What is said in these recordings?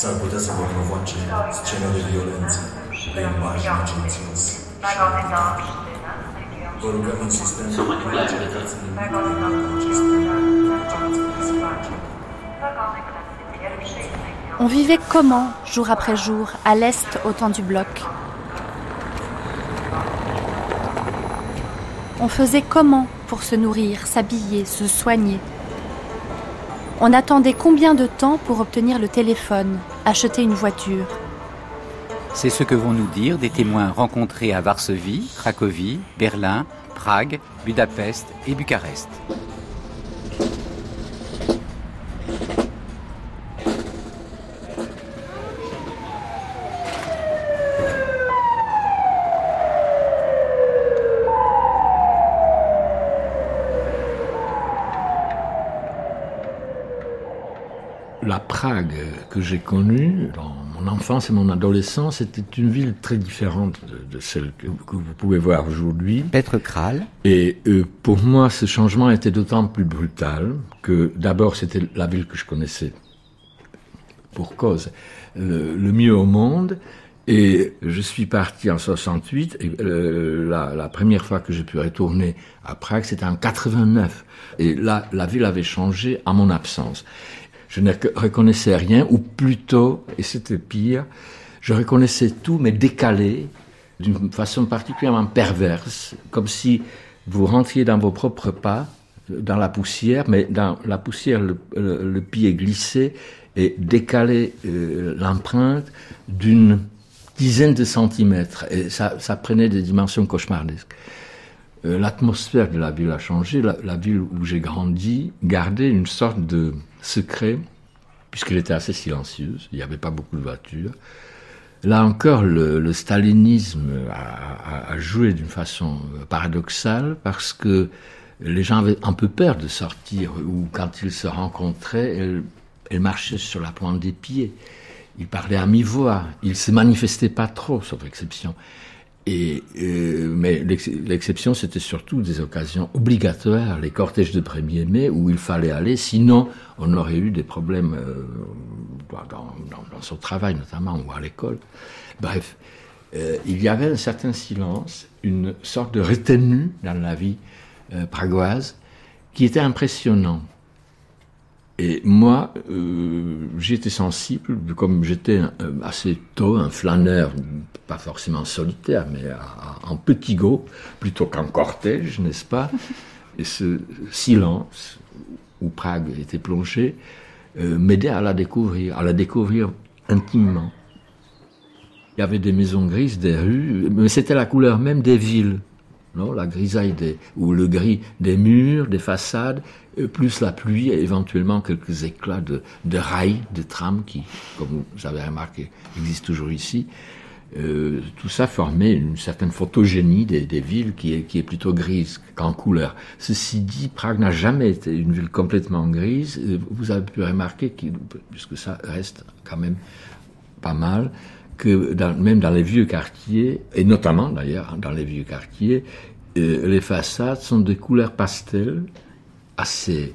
s-ar putea să vă provoace scene de violență, limbaj necențos și Vă rugăm insistent să încercați în On vivait comment, jour après jour, à l'Est au temps du bloc? On faisait comment pour se nourrir, s'habiller, se soigner? On attendait combien de temps pour obtenir le téléphone, acheter une voiture C'est ce que vont nous dire des témoins rencontrés à Varsovie, Cracovie, Berlin, Prague, Budapest et Bucarest. La Prague que j'ai connue dans mon enfance et mon adolescence était une ville très différente de, de celle que, que vous pouvez voir aujourd'hui. Petre Kral, Et euh, pour moi, ce changement était d'autant plus brutal que d'abord c'était la ville que je connaissais pour cause le, le mieux au monde. Et je suis parti en 68. Et euh, la, la première fois que j'ai pu retourner à Prague, c'était en 89. Et là, la ville avait changé à mon absence. Je ne reconnaissais rien, ou plutôt, et c'était pire, je reconnaissais tout, mais décalé, d'une façon particulièrement perverse, comme si vous rentriez dans vos propres pas, dans la poussière, mais dans la poussière, le, le- le pied glissé et décalé euh, l'empreinte d'une dizaine de centimètres. Et ça, prenait des dimensions cauchemardesques. Euh, L'atmosphère de la ville a changé. La ville où j'ai grandi gardait une sorte de secret, puisqu'elle était assez silencieuse. Il n'y avait pas beaucoup de voitures. Là encore, le, stalinisme a, joué d'une façon euh, paradoxale parce que les gens avaient un peu peur de sortir ou quand ils se rencontraient, elles marchaient sur la pointe des pieds. Ils parlaient à mi-voix. Ils se manifestaient pas trop, sauf exception. Euh, mais l'ex- l'exception, c'était surtout des occasions obligatoires, les cortèges de 1er mai, où il fallait aller, sinon on aurait eu des problèmes euh, dans, son travail notamment, ou à l'école. Bref, euh, il y avait un certain silence, une sorte de retenue dans la vie pragoise, qui était impressionnant. Et moi, euh, j'étais sensible, comme j'étais euh, assez tôt un flâneur, pas forcément solitaire, mais à- à- en petit groupe, plutôt qu'en cortège, n'est-ce pas? Et ce silence où Prague était plongée euh, m'aidait à la découvrir, à la découvrir intimement. Il y avait des maisons grises, des rues, mais c'était la couleur même des villes. Non, la grisaille ou le gris des murs, des façades, euh, plus la pluie et éventuellement quelques éclats de, de rails, de trams qui, comme vous avez remarqué, existent toujours ici. Euh, tout ça formait une certaine photogénie des, villes qui est, qui est plutôt grise qu'en couleur. Ceci dit, Prague n'a jamais été une ville complètement grise. Euh, Vous avez pu remarquer, puisque ça reste quand même pas mal, que même dans les vieux quartiers, et notamment d'ailleurs dans les vieux quartiers, euh, les façades sont de couleurs pastel, assez,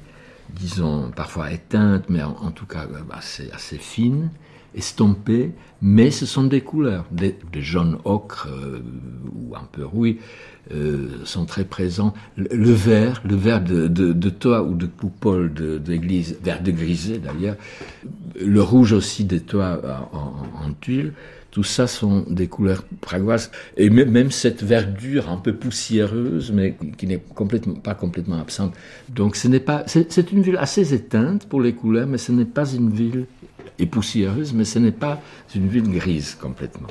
disons, parfois éteintes, mais en, tout cas euh, assez, assez fines, estompées, mais ce sont des couleurs, des, jaunes ocre euh, ou un peu rouille, sont très présents. Le, vert, le vert de, de, toit ou de coupole d'église, vert de grisé d'ailleurs, le rouge aussi des toits en, en- en tuile, tout ça sont des couleurs pragoises. Et même, cette verdure un peu poussiéreuse, mais qui n'est pas complètement absente. Donc c'est une ville assez éteinte pour les couleurs, mais ce n'est pas une ville, et poussiéreuse, mais ce n'est pas une ville grise complètement.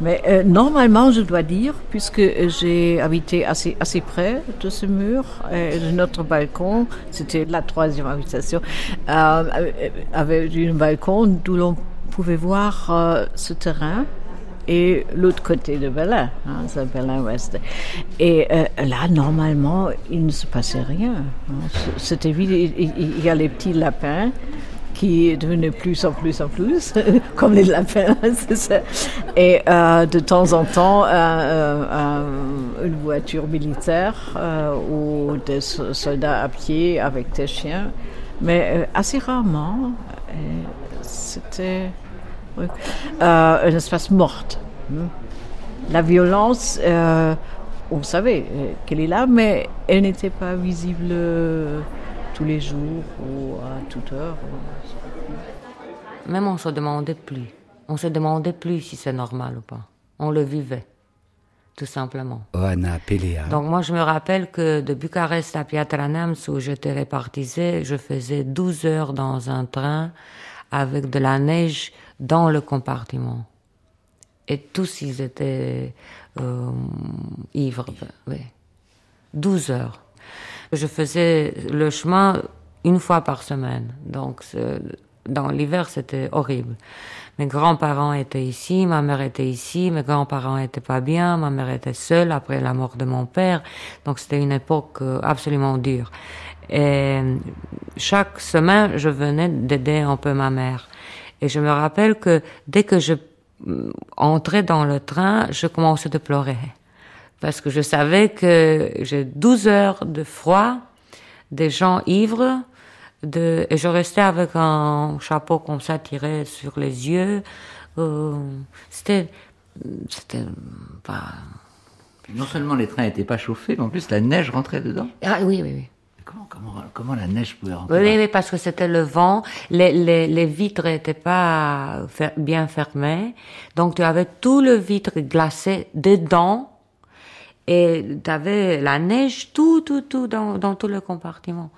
Mais euh, normalement, je dois dire, puisque j'ai habité assez, près de ce mur, euh, notre balcon, c'était la troisième habitation, euh, avait un balcon d'où l'on pouvait voir euh, ce terrain et l'autre côté de Berlin, hein, c'est Berlin-Ouest. Et euh, là, normalement, il ne se passait rien. hein. C'était vide, il, y a les petits lapins qui devenaient plus en plus en plus, comme les lapins. Et euh, de temps en temps, une voiture militaire ou des so- soldats à pied avec des chiens. Mais assez rarement, c'était. Euh, un espace morte. hein. La violence, euh, on savait euh, qu'elle est là, mais elle n'était pas visible euh, tous les jours ou à toute heure. Même on se demandait plus. On se demandait plus si c'est normal ou pas. On le vivait, tout simplement. Oana Pelea. Donc moi, je me rappelle que de Bucarest à Piatra Neamț, où j'étais répartisée, je faisais 12 heures dans un train avec de la neige dans le compartiment. Et tous, ils étaient euh, ivres. Oui. 12 heures. Je faisais le chemin une fois par semaine. Donc, dans l'hiver, c'était horrible. Mes grands-parents étaient ici, ma mère était ici, mes grands-parents étaient pas bien, ma mère était seule après la mort de mon père. Donc, c'était une époque euh, absolument dure. Et chaque semaine, je venais d'aider un peu ma mère. Et je me rappelle que dès que je mm, entrais dans le train, je commençais à pleurer parce que je savais que j'ai 12 heures de froid, des gens ivres, de, et je restais avec un chapeau comme ça tiré sur les yeux. Euh, c'était, c'était pas. Non seulement les trains n'étaient pas chauffés, mais en plus la neige rentrait dedans. Ah oui, oui, oui. Comment, comment, comment la neige pouvait rentrer Oui, oui, parce que c'était le vent, les, les, les vitres n'étaient pas fer- bien fermées, donc tu avais tout le vitre glacé dedans, et tu avais la neige tout, tout, tout dans, dans tout le compartiment.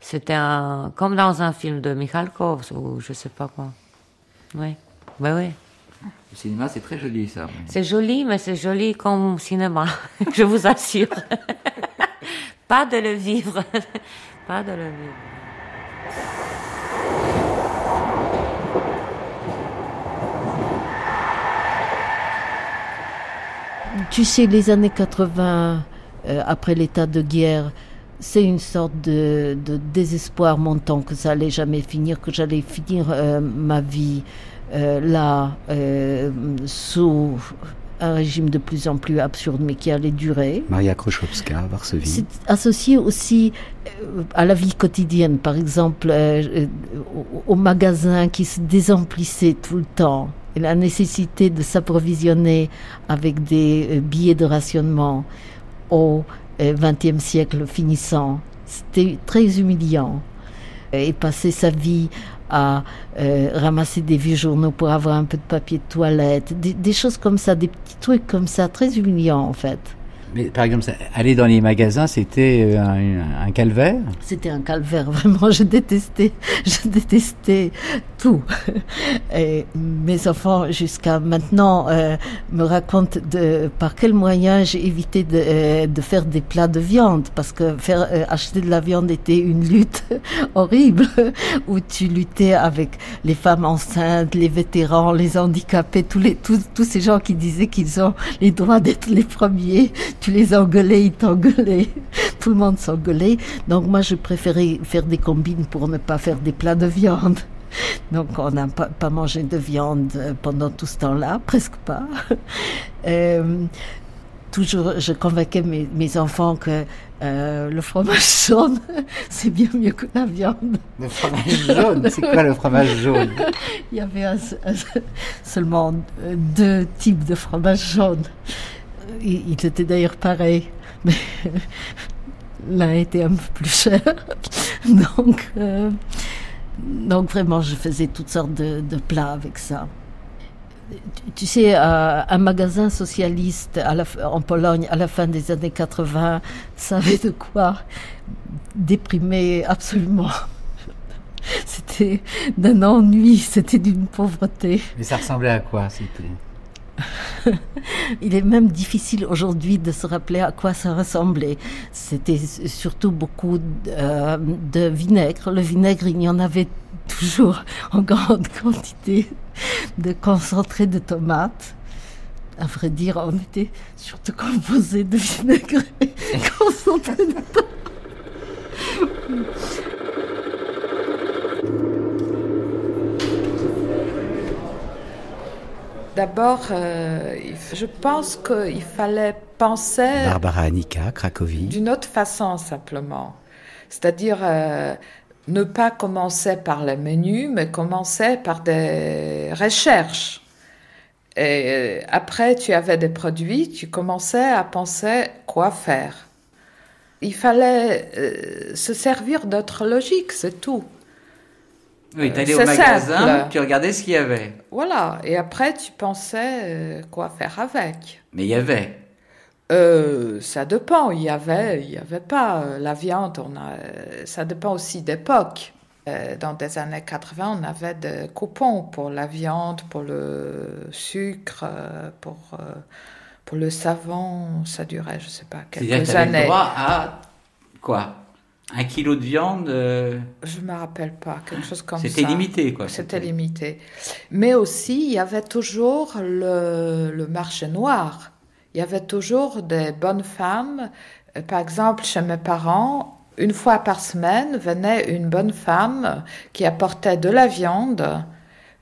C'était un, comme dans un film de Mikhalkov, ou je sais pas quoi. Oui, ben oui. Le cinéma, c'est très joli ça. C'est joli, mais c'est joli comme cinéma, je vous assure. Pas de le vivre, pas de le vivre. Tu sais, les années 80, euh, après l'état de guerre, c'est une sorte de, désespoir montant que ça allait jamais finir, que j'allais finir euh, ma vie euh, là, sous un régime de plus en plus absurde, mais qui allait durer. Maria Krochowska, Varsovie. C'est associé aussi euh, à la vie quotidienne, par exemple euh, euh, au, au magasin qui se désemplissait tout le temps, et la nécessité de s'approvisionner avec des billets de rationnement au XXe siècle finissant. C'était très humiliant. Et passer sa vie à euh, ramasser des vieux journaux pour avoir un peu de papier de toilette, des, des choses comme ça, des petits trucs comme ça, très humiliants en fait. Mais par exemple, aller dans les magasins, c'était euh, un, calvaire? C'était un calvaire, vraiment. Je détestais, je détestais tout. Et mes enfants, jusqu'à maintenant, euh, me racontent de, par quels moyens j'ai évité de, euh, de faire des plats de viande, parce que faire acheter de la viande était une lutte horrible, où tu luttais avec les femmes enceintes, les vétérans, les handicapés, tous les, tous, tous ces gens qui disaient qu'ils ont les droits d'être les premiers. Tu les engueulais, ils t'engueulaient. Tout le monde s'engueulait. Donc moi, je préférais faire des combines pour ne pas faire des plats de viande. Donc on n'a pas, pas mangé de viande euh, pendant tout ce temps-là, presque pas. Euh, toujours, je convainquais mes, mes enfants que euh, le fromage jaune, c'est bien mieux que la viande. Le fromage jaune, c'est quoi le fromage jaune? Il y avait un- un- seulement deux types de fromage jaune. Ils, étaient d'ailleurs pareils, mais l'un était un peu plus cher. Donc, euh, donc vraiment, je faisais toutes sortes de, plats avec ça. Tu- sais, euh, un magasin socialiste en Pologne à la fin des années 80 savait de quoi déprimer absolument. C'était d'un ennui, c'était d'une pauvreté. Mais ça ressemblait à quoi C'était? Il est même difficile aujourd'hui de se rappeler à quoi ça ressemblait. C'était surtout beaucoup euh, de vinaigre. Le vinaigre, il y en avait toujours en grande quantité de concentré de tomates. À vrai dire, on était surtout composé de vinaigre et concentré de tomates. D'abord, euh, je pense qu'il fallait penser. Barbara Annika, Cracovie. D'une autre façon, simplement. C'est-à-dire euh, ne pas commencer par les menus, mais commencer par des recherches. Et euh, après, tu avais des produits, tu commençais à penser quoi faire. Il fallait se servir d'autres logiques, c'est tout. Oui, tu allais au magasin, tu regardais ce qu'il y avait. Voilà, et après tu pensais euh, quoi faire avec. Mais il y avait. Euh, ça dépend, il y avait, il y avait pas. Euh, la viande, on a, ça dépend aussi d'époque. Dans des années 80, on avait des coupons pour la viande, pour le sucre, pour, pour le savon. Ça durait, je sais pas, quelques années. droit à quoi? Un kilo de viande euh, Je me rappelle pas, quelque chose comme ça. C'était limité, quoi. C'était limité. Mais aussi, il y avait toujours le, le, marché noir. Il y avait toujours des bonnes femmes. Par exemple, chez mes parents, une fois par semaine, venait une bonne femme qui apportait de la viande,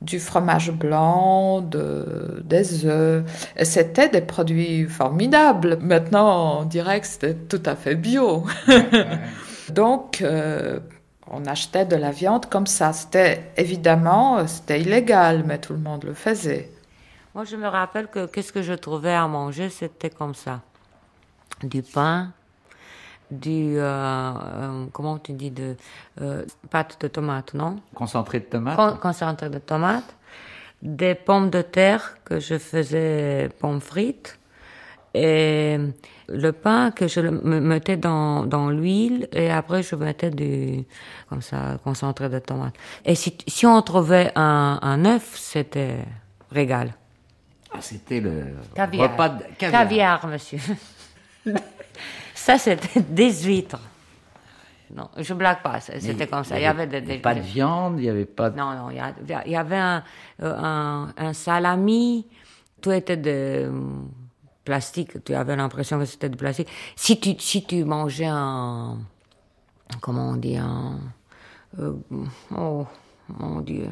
du fromage blanc, de, des œufs. Et c'était des produits formidables. Maintenant, on dirait que c'était tout à fait bio. Donc, euh, on achetait de la viande comme ça. C'était évidemment, c'était illégal, mais tout le monde le faisait. Moi, je me rappelle que qu'est-ce que je trouvais à manger, c'était comme ça. Du pain, du, euh, euh, comment tu dis, de pâte de tomate, non? Concentré de tomate Concentré de tomate. Des pommes de terre que je faisais pommes frites et le pain que je me mettais dans, dans l'huile et après je mettais du comme ça concentré de tomate. Et si, si on trouvait un, un œuf, c'était régal. Ah, c'était le caviar. repas de caviar. caviar monsieur. ça c'était des huîtres. Non, je blague pas, c'était comme ça. Il y avait, des, pas de viande, il y avait pas de... Non, non, il y, avait un, un, un salami, tout était de plastique, tu avais l'impression que c'était du plastique. Si tu, si tu mangeais un, comment on dit, un, euh, oh mon Dieu,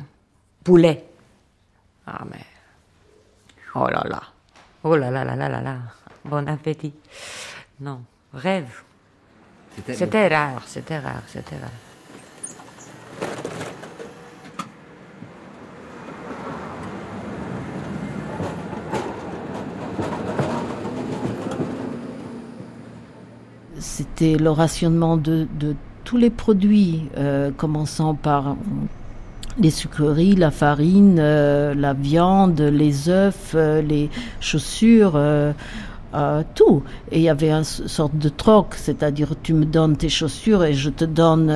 poulet. Ah mais, oh là là, oh là là là là là là, bon appétit. Non, rêve. C'était rare, c'était rare, c'était rare. C'était le rationnement de, tous les produits, euh, commençant par les sucreries, la farine, euh, la viande, les œufs, euh, les chaussures, tout. Et il y avait une sorte de troc, c'est-à-dire tu me donnes tes chaussures et je te donne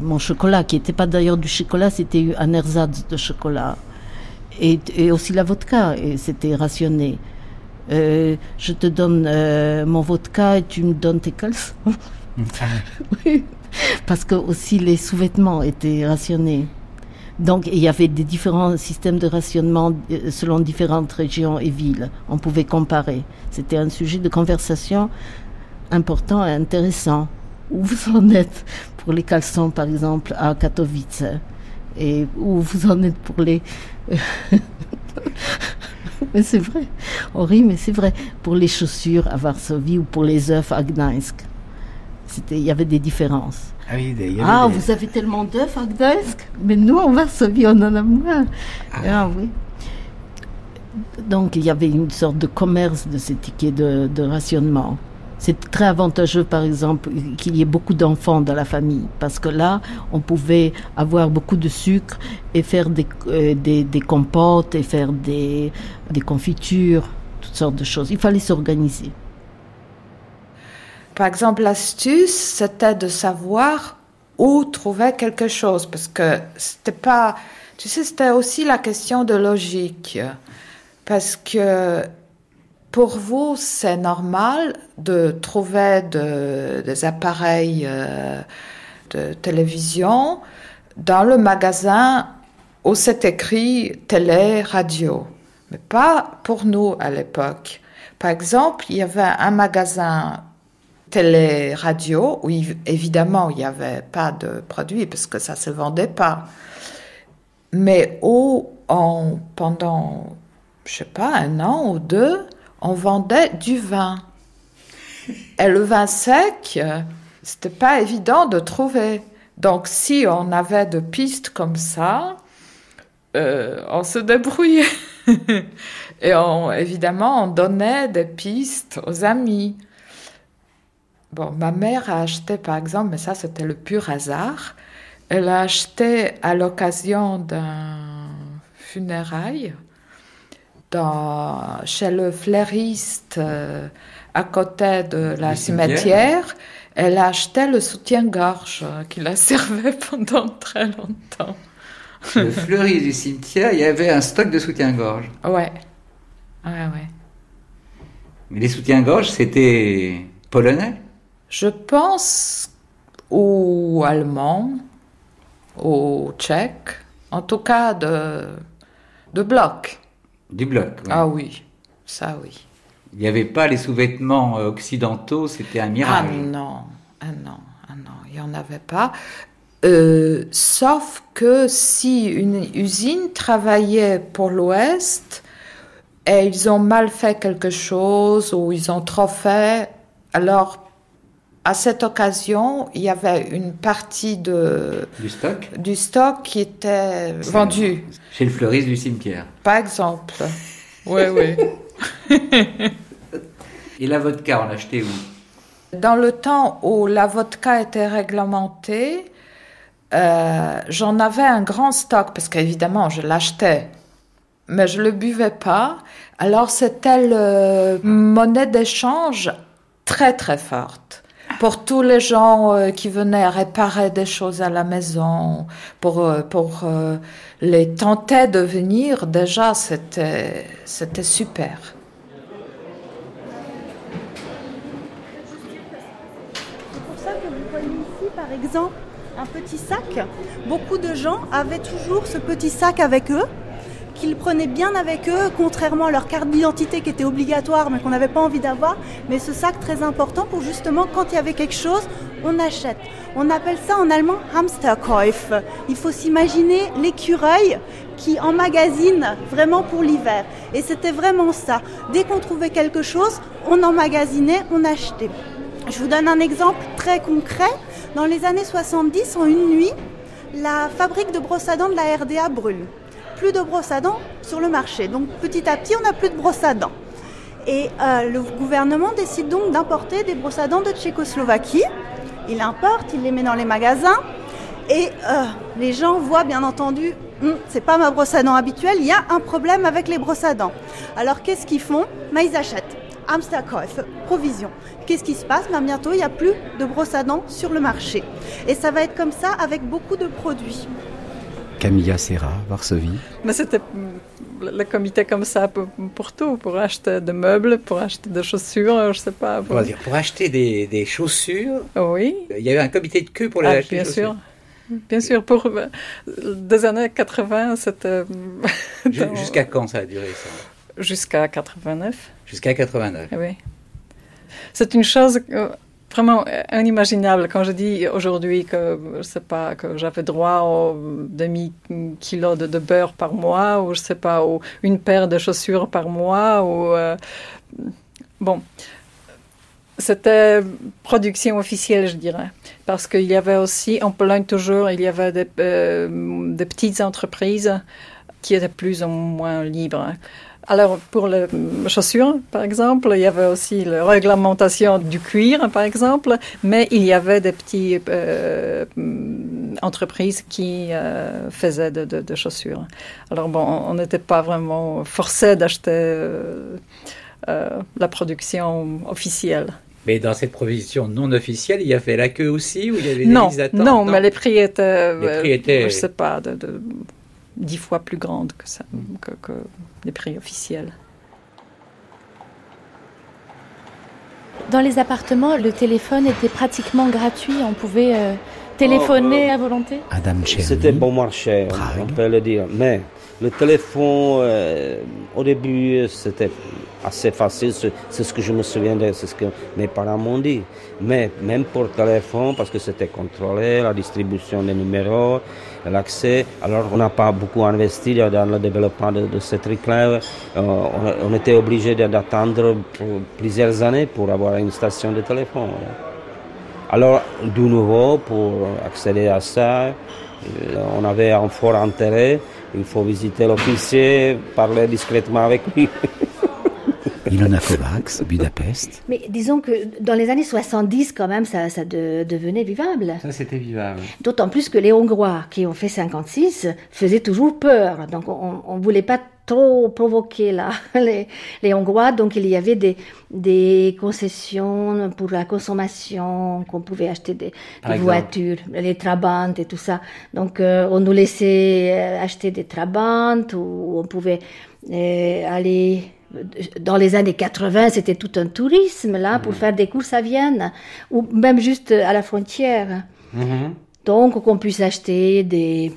mon chocolat, qui n'était pas d'ailleurs du chocolat, c'était un ersatz de chocolat. Et, et aussi la vodka, et c'était rationné. Euh, je te donne euh, mon vodka et tu me donnes tes caleçons. oui, parce que aussi les sous-vêtements étaient rationnés. Donc il y avait des différents systèmes de rationnement euh, selon différentes régions et villes. On pouvait comparer. C'était un sujet de conversation important et intéressant. Où vous en êtes pour les caleçons, par exemple, à Katowice? Et où vous en êtes pour les... mais c'est vrai. On rit, mais c'est vrai. Pour les chaussures à Varsovie ou pour les œufs à Gdańsk, il y avait des différences. Ah, oui, ah vous avez tellement d'œufs à Gdańsk Mais nous, en Varsovie, on en a moins. Ah. ah, oui. Donc, il y avait une sorte de commerce de ces tickets de, de rationnement. C'est très avantageux, par exemple, qu'il y ait beaucoup d'enfants dans la famille, parce que là, on pouvait avoir beaucoup de sucre et faire des, euh, des, des, compotes et faire des, des confitures, toutes sortes de choses. Il fallait s'organiser. Par exemple, l'astuce, c'était de savoir où trouver quelque chose, parce que c'était pas, tu sais, c'était aussi la question de logique. parce que pour vous, c'est normal de trouver des appareils euh, de télévision dans le magasin où c'est écrit télé, radio. Mais pas pour nous à l'époque. Par exemple, il y avait un magasin télé-radio où évidemment il n'y avait pas de produits parce que ça ne se vendait pas. Mais où en, pendant, je sais pas, un an ou deux, on vendait du vin. Et le vin sec, c'était pas évident de trouver. Donc, si on avait de pistes comme ça, euh, on se débrouillait. Et on, évidemment, on donnait des pistes aux amis. Bon, ma mère a acheté, par exemple, mais ça c'était le pur hasard, elle a acheté à l'occasion d'un funérail dans, chez le fleuriste euh, à côté de la cimetière. Elle a acheté le soutien-gorge qui la servait pendant très longtemps. Le fleuriste du cimetière, il y avait un stock de soutien-gorge. Ouais. Ouais, ouais. Mais les soutiens-gorge, c'était polonais? Je pense ou allemand, ou tchèque, en tout cas de, de bloc. Du bloc, Ah oui, ça oui. Il n'y avait pas les sous-vêtements euh, occidentaux, c'était un mirage. Ah non, ah non, ah non, il n'y en avait pas. Euh, sauf que si une usine travaillait pour l'Ouest et ils ont mal fait quelque chose ou ils ont trop fait, alors à cette occasion, il y avait une partie de, du stock, du stock qui était vendu. Chez le fleuriste du cimetière. Par exemple. Oui, oui. Et la vodka, on l'achetait où? Dans le temps où la vodka était réglementée, euh, j'en avais un grand stock parce qu'évidemment, je l'achetais, mais je le buvais pas. Alors c'était la monnaie d'échange très très forte pour tous les gens euh, qui venaient réparer des choses à la maison, pour, euh, pour euh, les tenter de venir, déjà, c'était, c'était super. C'est pour ça que vous voyez ici, par exemple, un petit sac. Beaucoup de gens avaient toujours ce petit sac avec eux qu'ils prenaient bien avec eux, contrairement à leur carte d'identité qui était obligatoire mais qu'on n'avait pas envie d'avoir. Mais ce sac très important pour justement quand il y avait quelque chose, on achète. On appelle ça en allemand Hamsterkäuf. Il faut s'imaginer l'écureuil qui emmagasine vraiment pour l'hiver. Et c'était vraiment ça. Dès qu'on trouvait quelque chose, on emmagasinait, on achetait. Je vous donne un exemple très concret. Dans les années 70, en une nuit, la fabrique de brosses à dents de la RDA brûle plus de brosses à dents sur le marché. Donc petit à petit, on n'a plus de brosses à dents. Et euh, le gouvernement décide donc d'importer des brosses à dents de Tchécoslovaquie. Il importe, il les met dans les magasins. Et euh, les gens voient bien entendu, hum, c'est pas ma brosse à dents habituelle, il y a un problème avec les brosses à dents. Alors qu'est-ce qu'ils font? Bah, Ils achètent. Amsterkauf, provision. Qu'est-ce qui se passe? Bah, Bientôt, il n'y a plus de brosses à dents sur le marché. Et ça va être comme ça avec beaucoup de produits. Camilla Serra, Varsovie. Mais c'était le comité comme ça pour, tout, pour acheter des meubles, pour acheter des chaussures, je sais pas. Pour, dire, pour acheter des, chaussures. Oui. Il y avait un comité de queue pour les ah, acheter. Bien sûr. Bien sûr, pour euh, des années 80, c'était. Jusqu'à quand ça a duré ça? Jusqu'à 89. Jusqu'à 89. Oui. C'est une chose vraiment inimaginable quand je dis aujourd'hui que je sais pas que j'avais droit au demi kilo de, beurre par mois ou je sais pas ou une paire de chaussures par mois ou euh, bon c'était production officielle, je dirais, parce qu'il y avait aussi, en Pologne toujours, il y avait euh, des petites entreprises qui étaient plus ou moins libres. Alors, pour les chaussures, par exemple, il y avait aussi la réglementation du cuir, par exemple, mais il y avait des petites euh, entreprises qui euh, faisaient de, chaussures. Alors, bon, on n'était pas vraiment forcé d'acheter euh, la production officielle. Mais dans cette provision non officielle, il y avait la queue aussi, ou il y avait des non, non, mais les prix étaient, les prix étaient... je sais pas, de dix fois plus grande que, ça, que, que les prix officiels. Dans les appartements, le téléphone était pratiquement gratuit. On pouvait euh, téléphoner à volonté. Adam C'était bon marché, on- Prague. on peut le dire. Mais le téléphone, euh, au début, c'était assez facile. C'est c'est ce que je me souviens, de, c'est ce que mes parents m'ont dit. Mais même pour le téléphone, parce que c'était contrôlé, la distribution des numéros, l'accès. Alors, on n'a pas beaucoup investi dans le développement de, de ce. Euh, on, on était obligé d'attendre plusieurs années pour avoir une station de téléphone. Alors, de nouveau, pour accéder à ça, euh, on avait un fort intérêt. Il faut visiter l'officier, parler discrètement avec lui. Ilona Kovacs, Budapest. Mais disons que dans les années 70, quand même, ça, ça de- devenait vivable. Ça, c'était vivable. D'autant plus que les Hongrois, qui ont fait 56, faisaient toujours peur. Donc on ne voulait pas trop provoquer là, les, les Hongrois. Donc il y avait des, des concessions pour la consommation, qu'on pouvait acheter des, voitures, les Trabant et tout ça. Donc euh, on nous laissait euh, acheter des Trabant ou on pouvait euh, aller... Dans les années 80, c'était tout un tourisme là pour faire des courses à Vienne ou même juste à la frontière. Donc, qu'on puisse acheter des,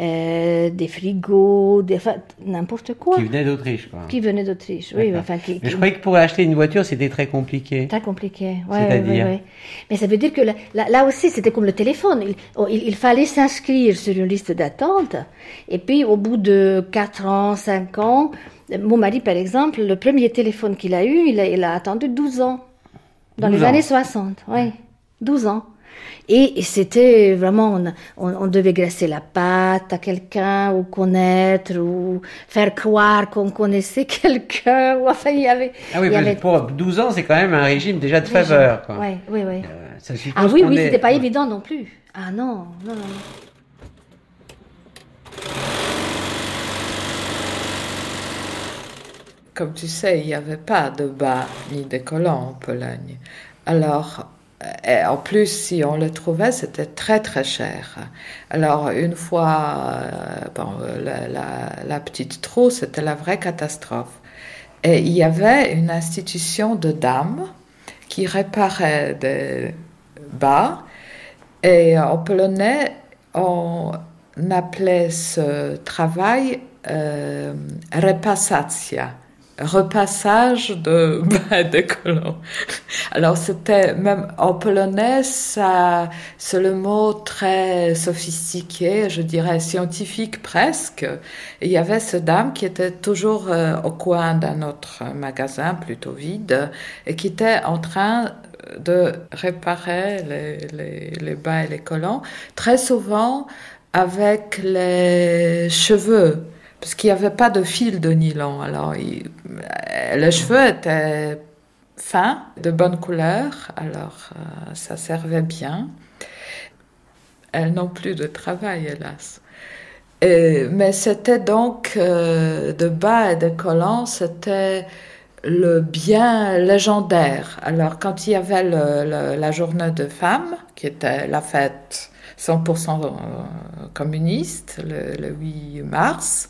euh, des frigos, des, n'importe quoi. Qui venait d'Autriche, quoi. Qui venait d'Autriche, oui. D'accord. Enfin, qui, Mais je croyais que pour acheter une voiture, c'était très compliqué. Très compliqué. Ouais, C'est-à-dire ouais, ouais. Mais ça veut dire que là, aussi, c'était comme le téléphone. Il, oh, il- il fallait s'inscrire sur une liste d'attente. Et puis, au bout de 4 ans, 5 ans, mon mari, par exemple, le premier téléphone qu'il a eu, il a, il a attendu 12 ans. Dans 12 les ans. années 60, oui. 12 ans. Et, et c'était vraiment, on, on- on devait graisser la patte à quelqu'un, ou connaître, ou faire croire qu'on connaissait quelqu'un. ou Enfin, il y avait. Ah oui, il y parce avait que pour 12 ans, c'est quand même un régime déjà de faveur. Quoi. Ouais, oui, oui. Euh, ça Ah oui, oui, est- c'était pas évident non plus. Ah non, non, non. non. Comme tu sais, il n'y avait pas de bas ni de collants en Pologne. Alors, en plus, si on le trouvait, c'était très très cher. Alors, une fois, euh, la, petite trou, c'était la vraie catastrophe. Et il y avait une institution de dames qui réparait des bas. Et en polonais, on appelait ce travail euh, repassacja, repassage de bas de colons. Alors c'était même en polonais, c'est le mot très sophistiqué, je dirais scientifique presque. Et il y avait cette dame qui était toujours euh, au coin d'un autre magasin plutôt vide et qui était en train de réparer les, les, les bas et les collants, très souvent avec les cheveux, parce qu'il n'y avait pas de fil de nylon. Alors, il- les cheveux étaient fins, de bonne couleur, alors euh, ça servait bien. Elles n'ont plus de travail, hélas. Mais c'était donc euh, de bas et de collants, c'était le bien légendaire. Alors, quand il y avait la journée de femmes, qui était la fête 100% euh, communiste, le, le 8 mars,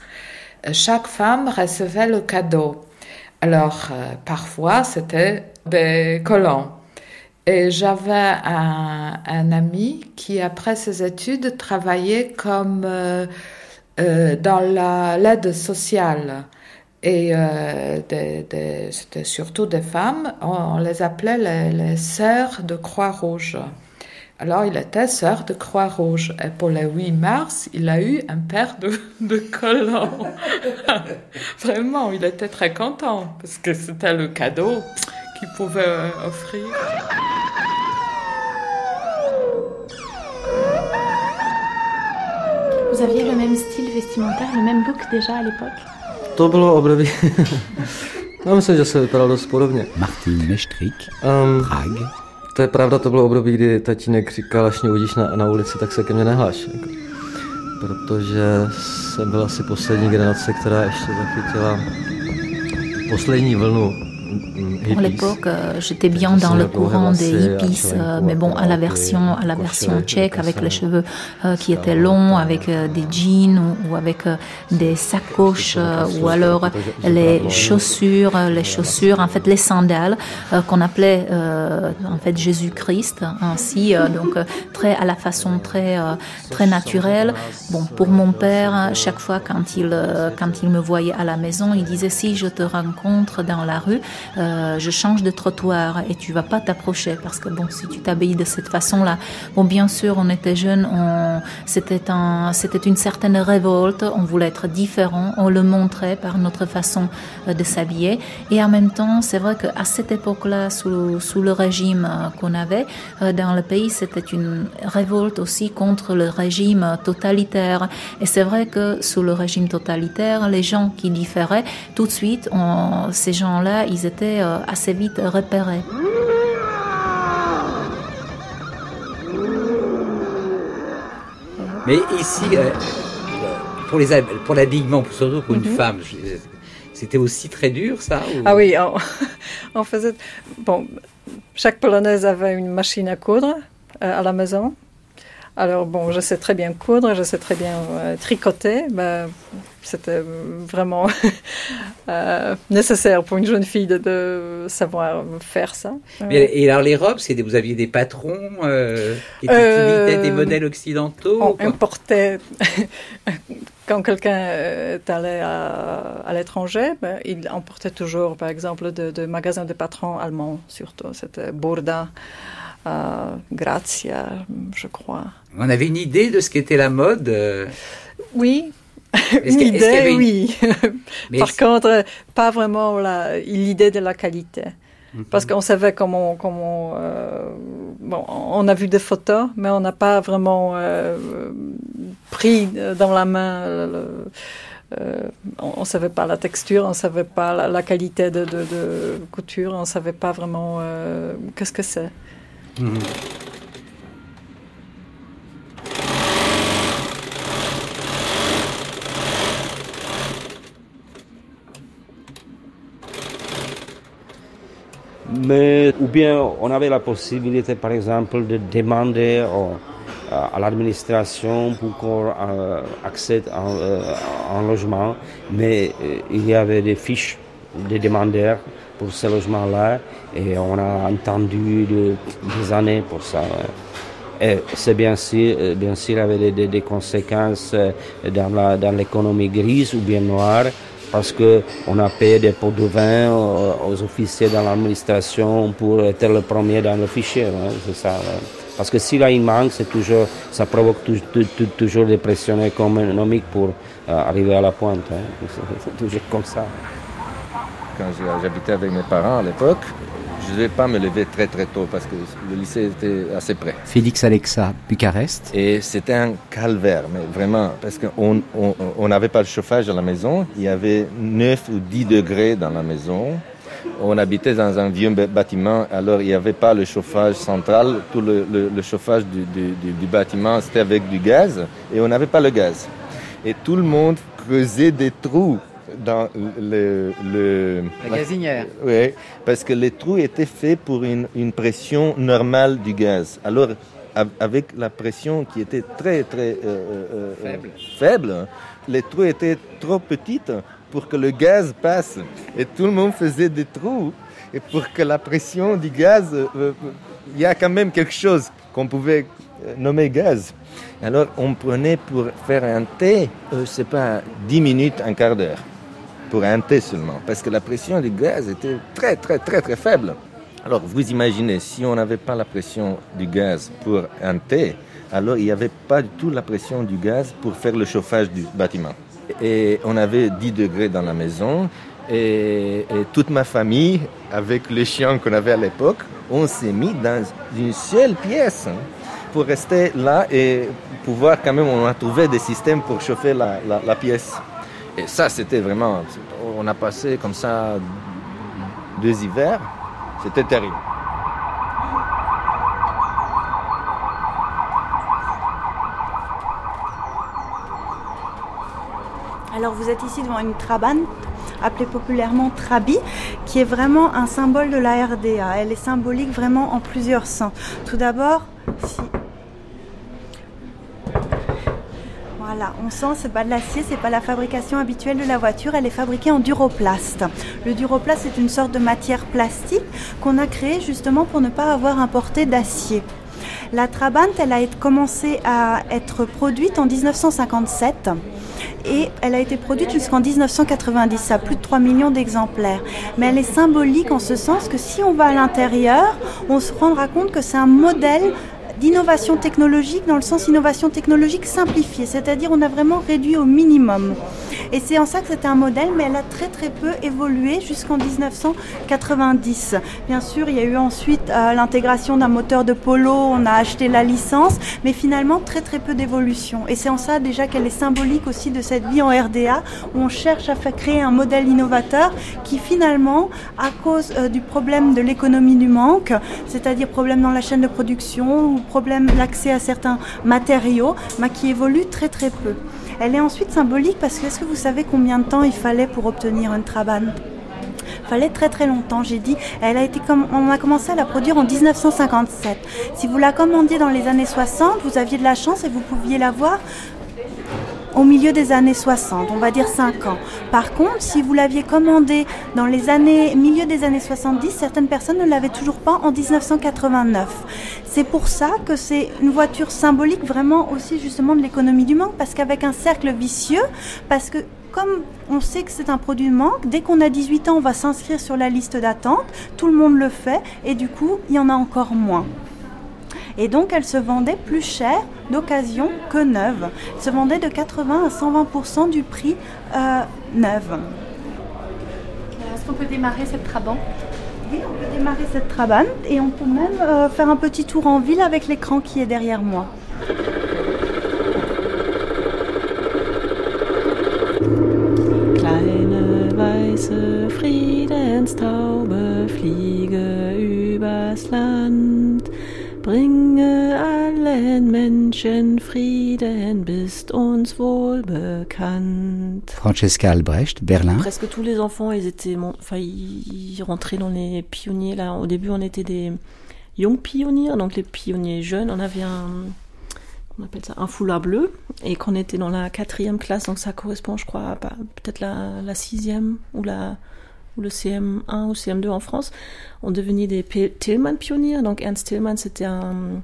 euh, chaque femme recevait le cadeau. Alors, euh, parfois, c'était des collants. Et j'avais un, ami qui, après ses études, travaillait comme euh, dans la- l'aide sociale. Et c'était surtout des femmes, on, on les appelait les, les sœurs de Croix-Rouge. Alors il était sœur de Croix-Rouge. Et pour le 8 mars, il a eu un paire de, de collants. Vraiment, il était très content parce que c'était le cadeau qu'il pouvait euh, offrir. Vous aviez le même style vestimentaire, le même look déjà à l'époque? To bylo období... Já myslím, že se vypadal dost podobně. Martin Meštrik, Um, Prague. To je pravda, to bylo období, kdy tatínek říkal, až mě uvidíš na, na ulici, tak se ke mně nehlaš. Jako. Protože jsem byl asi poslední generace, která ještě zachytila poslední vlnu Pour l'époque, euh, j'étais bien dans le courant des hippies, euh, mais bon, à la version, à la version tchèque, avec les cheveux euh, qui étaient longs, avec des jeans ou, ou avec des sacoches, ou alors les chaussures, les chaussures, en fait les sandales qu'on appelait en fait Jésus-Christ, ainsi, donc très à la façon très très naturelle. Bon, pour mon père, chaque fois quand il quand il me voyait à la maison, il disait si je te rencontre dans la rue, euh, je change de trottoir et tu vas pas t'approcher parce que bon, si tu t'habilles de cette façon-là, bon, bien sûr, on était jeunes, on, c'était un, c'était une certaine révolte, on voulait être différent, on le montrait par notre façon euh, de s'habiller. Et en même temps, c'est vrai qu'à cette époque-là, sous, sous le régime euh, qu'on avait dans le pays, c'était une révolte aussi contre le régime totalitaire. Et c'est vrai que sous le régime totalitaire, les gens qui différaient, tout de suite, ces gens-là, étaient euh, assez vite repérés. Mais ici, euh, pour les pour l'habillement, surtout pour une Mhm. femme, c'était aussi très dur, ça ou- Ah oui, on, on faisait. Bon, chaque Polonaise avait une machine à coudre euh, à la maison. Alors, bon, je sais très bien coudre, je sais très bien euh, tricoter. Ben, C'était vraiment euh, nécessaire pour une jeune fille de, de savoir faire ça. Mais, et alors les robes, vous aviez des patrons euh, qui Euh, imitaient des modèles occidentaux On quoi importait, quand quelqu'un est allé à, à l'étranger, ben, il emportait toujours, par exemple, de, de magasins de patrons allemands, surtout. C'était Burda, euh, Grazia, je crois. On avait une idée de ce qu'était la mode euh, Oui, Est-ce une oui. Mais Par contre, pas vraiment l'idée de la qualité. Parce qu'on savait comment, comment euh, bon, on a vu des photos, mais on n'a pas vraiment euh, pris dans la main. le- euh, on ne savait pas la texture, on ne savait pas la, la qualité de, de- de couture, on ne savait pas vraiment qu'est-ce que c'est. Mhm. Mais, ou bien on avait la possibilité, par exemple, de demander à, l'administration pour qu'on euh, accède à euh, un logement, mais euh, il y avait des fiches de demandeurs pour ce logement-là et on a entendu de- des années pour ça. Et c'est bien sûr, euh, bien sûr, avait des, des- des conséquences euh, dans la- dans l'économie grise ou bien noire, parce que on a payé des pots de vin aux, aux officiers dans l'administration pour être le premier dans le fichier. ouais, c'est ça. ouais. Parce que y a une manque, c'est toujours, ça provoque tou- tou- tou- toujours des pressions économiques pour euh, arriver à la pointe. hein. C'est- toujours comme ça. Quand j'habitais avec mes parents à l'époque, je ne devais pas me lever très très tôt parce que le lycée était assez près. Félix Alexa, Bucarest. Et c'était un calvaire, mais vraiment, parce qu'on on- on n'avait pas le chauffage à la maison. Il y avait 9 ou 10 degrés dans la maison. On habitait dans un vieux bâtiment, alors il n'y avait pas le chauffage central. Tout le, le- le chauffage du, du- du- du bâtiment, c'était avec du gaz, et on n'avait pas le gaz. Et tout le monde creusait des trous dans le... le La gazinière. oui, parce que les trous étaient faits pour une, une pression normale du gaz. Alors, av- avec la pression qui était très, très euh, euh, euh, Faible. faible, les trous étaient trop petits pour que le gaz passe. Et tout le monde faisait des trous. Et pour que la pression du gaz, euh, il y a quand même quelque chose qu'on pouvait nommer gaz. Alors, on prenait pour faire un thé, euh, c'est pas 10 minutes, un quart d'heure pour un thé seulement, parce que la pression du gaz était très très très très faible. Alors vous imaginez, si on n'avait pas la pression du gaz pour un thé, alors il n'y avait pas du tout la pression du gaz pour faire le chauffage du bâtiment. Et on avait 10 degrés dans la maison, et, et toute ma famille, avec les chiens qu'on avait à l'époque, on s'est mis dans une seule pièce hein, pour rester là et pouvoir quand même, on a trouvé des systèmes pour chauffer la, pièce. Et ça, c'était vraiment, on a passé comme ça deux hivers, c'était terrible. Alors vous êtes ici devant une trabane appelée populairement Trabi, qui est vraiment un symbole de la RDA. Elle est symbolique vraiment en plusieurs sens. Tout d'abord, si Voilà, on sent c'est pas de l'acier, c'est pas la fabrication habituelle de la voiture, elle est fabriquée en duroplast. Le duroplast est une sorte de matière plastique qu'on a créée justement pour ne pas avoir importé d'acier. La Trabant, elle a commencé à être produite en 1957 et elle a été produite jusqu'en 1990 à plus de 3 millions d'exemplaires. Mais elle est symbolique en ce sens que si on va à l'intérieur, on se rendra compte que c'est un modèle d'innovation technologique dans le sens innovation technologique simplifiée, c'est-à-dire on a vraiment réduit au minimum. Et c'est en ça que c'était un modèle, mais elle a très très peu évolué jusqu'en 1990. Bien sûr, il y a eu ensuite euh, l'intégration d'un moteur de polo, on a acheté la licence, mais finalement très très peu d'évolution. Et c'est en ça déjà qu'elle est symbolique aussi de cette vie en RDA, où on cherche à créer un modèle innovateur qui finalement, à cause euh, du problème de l'économie du manque, c'est-à-dire problème dans la chaîne de production problème l'accès à certains matériaux, mais qui évolue très très peu. Elle est ensuite symbolique parce que est-ce que vous savez combien de temps il fallait pour obtenir une trabane fallait très très longtemps, j'ai dit. Elle a été comme, on a commencé à la produire en 1957. Si vous la commandiez dans les années 60, vous aviez de la chance et vous pouviez la voir au milieu des années 60, on va dire 5 ans. Par contre, si vous l'aviez commandé dans les années milieu des années 70, certaines personnes ne l'avaient toujours pas en 1989. C'est pour ça que c'est une voiture symbolique vraiment aussi justement de l'économie du manque parce qu'avec un cercle vicieux parce que comme on sait que c'est un produit de manque, dès qu'on a 18 ans, on va s'inscrire sur la liste d'attente, tout le monde le fait et du coup, il y en a encore moins. Et donc, elle se vendait plus cher d'occasion que neuve. Elle se vendait de 80 à 120% du prix euh, neuve. Est-ce qu'on peut démarrer cette Trabant? Oui, on peut démarrer cette Trabant et on peut même euh, faire un petit tour en ville avec l'écran qui est derrière moi. Kleine weiße Friedenstaube fliege übers Land. Bringe allen Menschen Frieden, bist uns wohl bekannt. Francesca Albrecht, Berlin. Presque tous les enfants, ils étaient, enfin, ils rentraient dans les pionniers. Là, au début, on était des young pionniers, donc les pionniers jeunes. On avait un, on appelle ça un foulard bleu, et qu'on était dans la quatrième classe, donc ça correspond, je crois, à peut-être la, la sixième ou la ou le CM1 ou CM2 en France, on devenait des Tillman pionniers. Donc Ernst Tillman, c'était un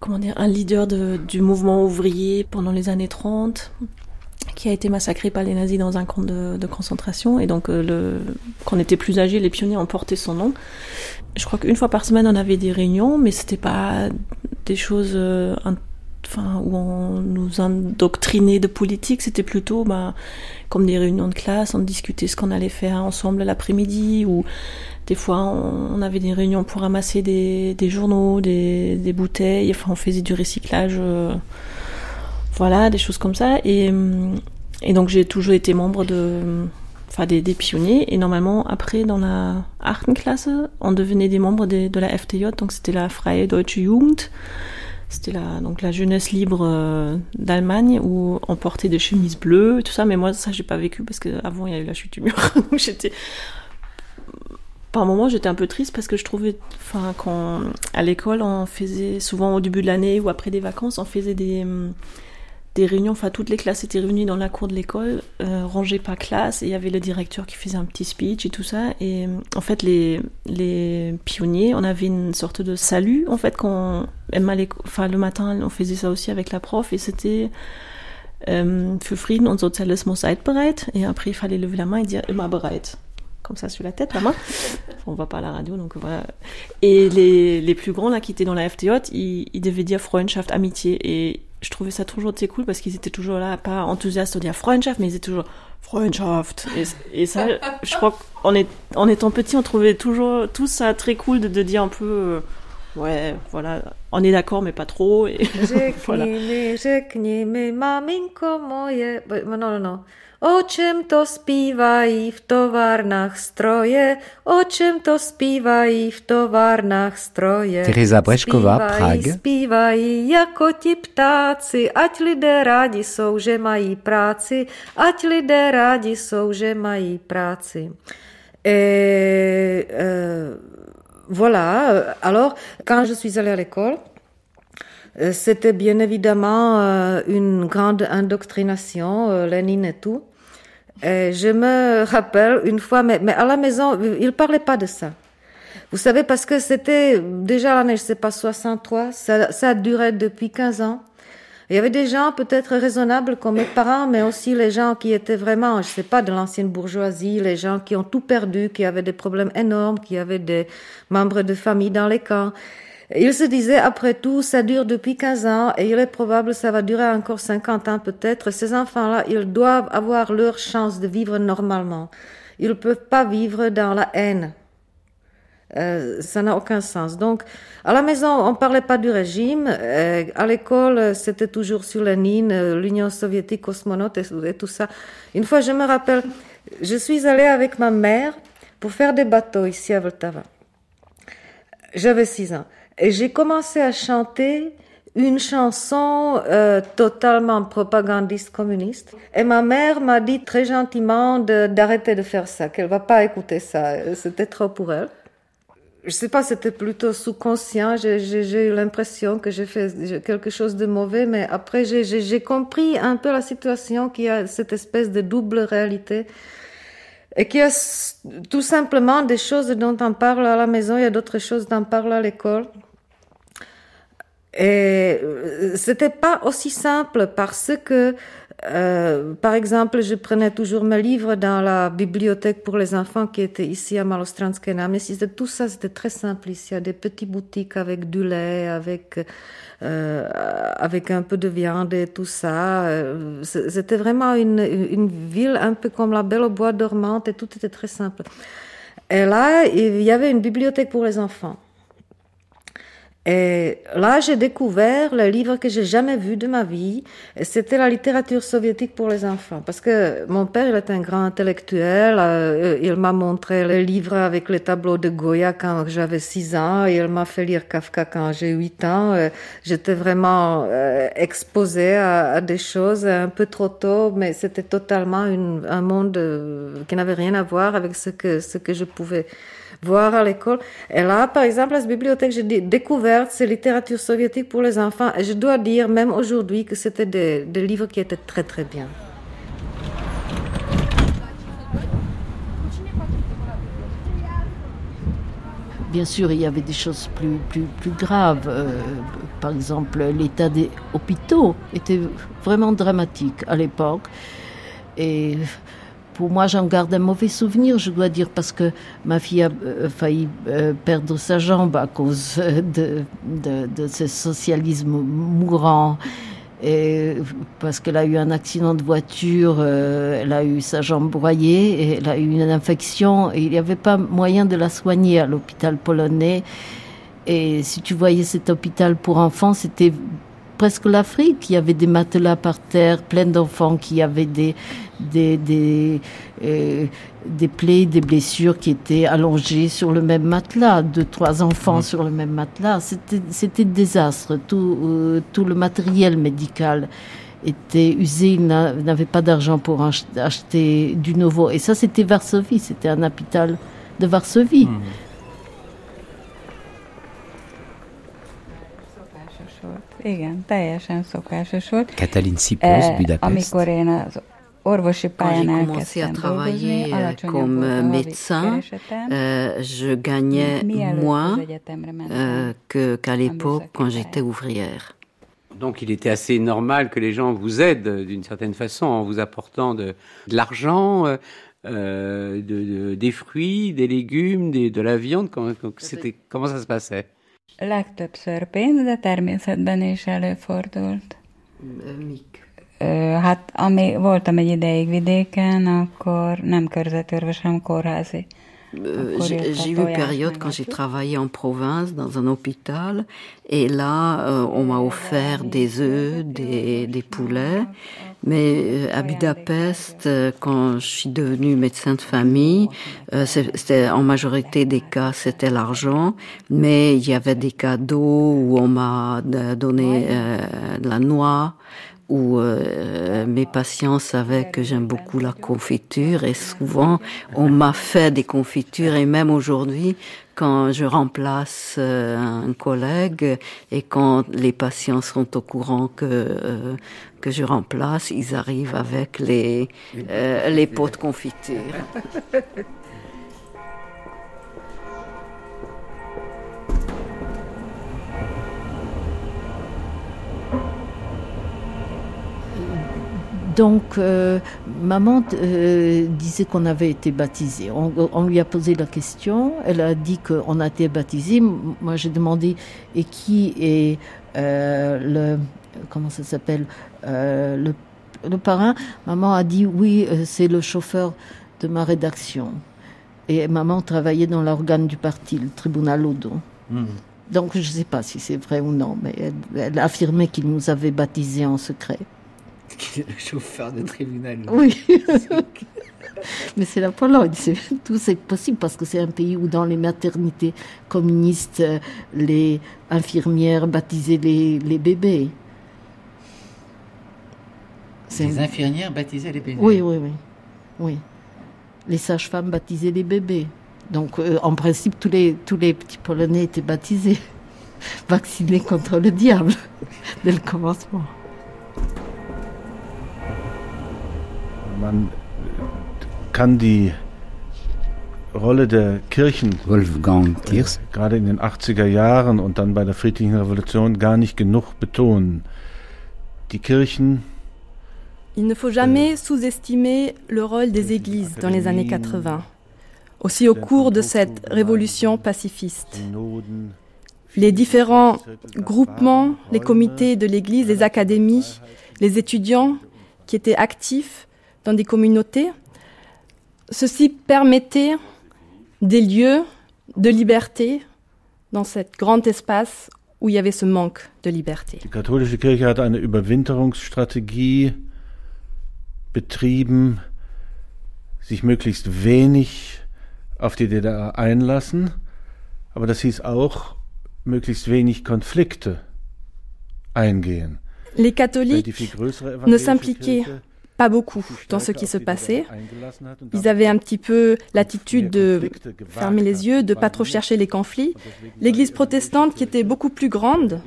comment dire, un leader de, du mouvement ouvrier pendant les années 30 qui a été massacré par les nazis dans un camp de, concentration. Et donc, euh, quand on était plus âgés, les pionniers ont porté son nom. Je crois qu'une fois par semaine, on avait des réunions, mais c'était pas des choses euh, enfin, où on nous endoctrinait de politique, c'était plutôt bah, comme des réunions de classe, on discutait ce qu'on allait faire ensemble l'après-midi, ou des fois on, avait des réunions pour ramasser des, journaux, des, bouteilles, enfin on faisait du recyclage, euh, voilà, des choses comme ça. Et, donc j'ai toujours été membre de, enfin des, des, pionniers. Et normalement après dans la Artenklasse, on devenait des membres de, de la FTJ, donc c'était la Freie Deutsche Jugend. C'était la, donc la jeunesse libre euh, d'Allemagne où on portait des chemises bleues, tout ça. Mais moi, ça, j'ai pas vécu parce qu'avant, il y a eu la chute du mur. donc j'étais. Par moment, j'étais un peu triste parce que je trouvais. Enfin, quand. À l'école, on faisait souvent au début de l'année ou après des vacances, on faisait des des réunions, enfin toutes les classes étaient réunies dans la cour de l'école, euh, rangées par classe, et il y avait le directeur qui faisait un petit speech et tout ça. Et en fait, les, les pionniers, on avait une sorte de salut, en fait, quand enfin le matin, on faisait ça aussi avec la prof, et c'était euh, für Frieden und Sozialismus seid bereit. Et après, il fallait lever la main et dire immer bereit comme ça sur la tête, la main. On va pas à la radio, donc voilà. Et les, les plus grands là qui étaient dans la FTJ, ils, ils devaient dire Freundschaft, amitié. Et je trouvais ça toujours très cool parce qu'ils étaient toujours là, pas enthousiastes de dire Freundschaft, mais ils étaient toujours Freundschaft. Et, et ça, je crois qu'en est, en étant petit, on trouvait toujours tout ça très cool de, de dire un peu, euh, ouais, voilà, on est d'accord, mais pas trop. Et voilà. Řekni mi, řekni O čem to zpívají v továrnách stroje? O čem to zpívají v továrnách stroje? Teresa Brešková, Zpívají, Prague. Zpívají jako ti ptáci, ať lidé rádi jsou, že mají práci, ať lidé rádi jsou, že mají práci. Et, euh, voilà, alors quand je suis allée à l'école, c'était bien évidemment euh, une grande indoctrination, euh, Lénine et tout. Et je me rappelle une fois, mais, mais à la maison, ils ne parlaient pas de ça. Vous savez, parce que c'était déjà l'année, je sais pas, 63, ça, ça duré depuis 15 ans. Il y avait des gens peut-être raisonnables comme mes parents, mais aussi les gens qui étaient vraiment, je sais pas, de l'ancienne bourgeoisie, les gens qui ont tout perdu, qui avaient des problèmes énormes, qui avaient des membres de famille dans les camps. Ils se disaient, après tout, ça dure depuis 15 ans et il est probable que ça va durer encore 50 ans peut-être. Ces enfants-là, ils doivent avoir leur chance de vivre normalement. Ils ne peuvent pas vivre dans la haine. Euh, ça n'a aucun sens. Donc, à la maison, on parlait pas du régime. Euh, à l'école, c'était toujours sur Lénine, euh, l'Union soviétique, cosmonaute et, tout ça. Une fois, je me rappelle, je suis allée avec ma mère pour faire des bateaux ici à Vltava. J'avais six ans. J'ai commencé à chanter une chanson euh, totalement propagandiste communiste. Et ma mère m'a dit très gentiment d'arrêter de, faire ça, qu'elle va pas écouter ça. C'était trop pour elle. Je sais pas, c'était plutôt sous-conscient. J'ai- eu l'impression que j'ai fait quelque chose de mauvais, mais après j'ai compris un peu la situation, qu'il y a cette espèce de double réalité. Et qu'il y a tout simplement des choses dont on parle à la maison, il y a d'autres choses dont on parle à l'école. Et euh, c'était pas aussi simple parce que, euh, par exemple, je prenais toujours mes livres dans la bibliothèque pour les enfants qui était ici à Malostranské náměstí. Tout ça, c'était très simple ici. Il y a des petites boutiques avec du lait, avec, euh, avec un peu de viande et tout ça. Euh, C'était vraiment une, une ville un peu comme la Belle au bois dormante et tout était très simple. Et là, il y avait une bibliothèque pour les enfants. Et là, j'ai découvert le livre que j'ai jamais vu de ma vie. C'était la littérature soviétique pour les enfants. Parce que mon père, il est un grand intellectuel. euh, il m'a montré les livres avec les tableaux de Goya quand j'avais 6 ans. Il m'a fait lire Kafka quand j'ai 8 ans. Euh, J'étais vraiment euh, exposée à, des choses un peu trop tôt, mais c'était totalement un monde qui n'avait rien à voir avec ce que, ce que je pouvais voir à l'école. Et là, par exemple, à cette bibliothèque, j'ai dé- découvert ces littératures soviétiques pour les enfants. Et je dois dire, même aujourd'hui, que c'était des, des livres qui étaient très, très bien. Bien sûr, il y avait des choses plus, plus, plus graves. Euh, par exemple, l'état des hôpitaux était vraiment dramatique à l'époque. Et pour moi, j'en garde un mauvais souvenir, je dois dire, parce que ma fille a euh, failli euh, perdre sa jambe à cause euh, de, ce socialisme mourant. Et parce qu'elle a eu un accident de voiture, elle a eu sa jambe broyée, et elle a eu une infection, et il n'y avait pas moyen de la soigner à l'hôpital polonais. Et si tu voyais cet hôpital pour enfants, c'était presque l'Afrique. Il y avait des matelas par terre, plein d'enfants qui avaient des, des, des, euh, des plaies, des blessures qui étaient allongées sur le même matelas, deux, trois enfants sur le même matelas. C'était, c'était désastre. Tout, euh, tout le matériel médical était usé. Ils n'a- n'avaient pas d'argent pour ach- acheter du nouveau. Et ça, c'était Varsovie. C'était un hôpital de Varsovie. Szokásos volt. Igen, teljesen szokásos volt. Katalin Eh, Budapest. Amikor én az orvosi Quand j'ai commencé à travailler euh, comme euh, médecin, euh, je gagnais moins euh, que- qu'à l'époque quand j'étais ouvrière. Donc il était assez normal que les gens vous aident d'une certaine façon en vous apportant de, de l'argent, euh, euh, de, de- des fruits, des légumes, des- de la viande. Comment, c'était, comment ça se passait? Legtöbbször pénz, de természetben is előfordult. Mik? Hát, ami voltam egy ideig vidéken, akkor nem körzetőrvös, hanem kórházi euh, j'ai eu une période quand j'ai travaillé en province dans un hôpital. Et là euh, on m'a offert des œufs, des, des poulets. Mais euh, à Budapest, quand je suis devenue médecin de famille, euh, c'était en majorité des cas c'était l'argent, mais il y avait des cadeaux où on m'a donné euh, de la noix, où euh, mes patients savaient que j'aime beaucoup la confiture et souvent on m'a fait des confitures et même aujourd'hui quand je remplace euh, un collègue et quand les patients sont au courant que euh, que je remplace, ils arrivent avec les euh, les pots de confiture. Donc, euh, maman euh, disait qu'on avait été baptisé. On, on lui a posé la question. Elle a dit qu'on a été baptisé. Moi, j'ai demandé et qui est euh, le comment ça s'appelle le, le parrain? Maman a dit oui, c'est le chauffeur de ma rédaction. Et maman travaillait dans l'organe du parti, le tribunal Odo. Donc, je ne sais pas si c'est vrai ou non, mais elle, elle a affirmé qu'il nous avait baptisés en secret. Qui est le chauffeur de tribunal. Oui. Mais c'est la Pologne, c'est- tout c'est possible parce que c'est un pays où dans les maternités communistes, euh, les infirmières baptisaient les, les bébés. Les infirmières baptisaient les bébés. Oui, oui, oui. oui. Les sages-femmes baptisaient les bébés. Donc, euh, en principe, tous les, tous les petits Polonais étaient baptisés, vaccinés contre le diable, dès le commencement. Man kann die Rolle der Kirchen Wolfgang Thiers. gerade in den 80er Jahren und dann bei der friedlichen Revolution gar nicht genug betonen. Die Kirchen Il ne faut jamais sous-estimer le rôle des églises dans les années 80, aussi au cours de cette révolution pacifiste. Les différents groupements, les comités de l'église, les académies, les étudiants qui étaient actifs dans des communautés, ceci permettait des lieux de liberté dans cet grand espace où il y avait ce manque de liberté. Die katholische Kirche hat eine Überwinterungsstrategie betrieben, sich möglichst wenig auf die DDR einlassen, aber das hieß auch, möglichst wenig Konflikte eingehen. Les catholiques ne s'impliquaient pas beaucoup dans ce qui se passait. Ils avaient un petit peu l'attitude de fermer les yeux, de pas trop chercher les conflits. L'Église protestante, qui était beaucoup plus grande,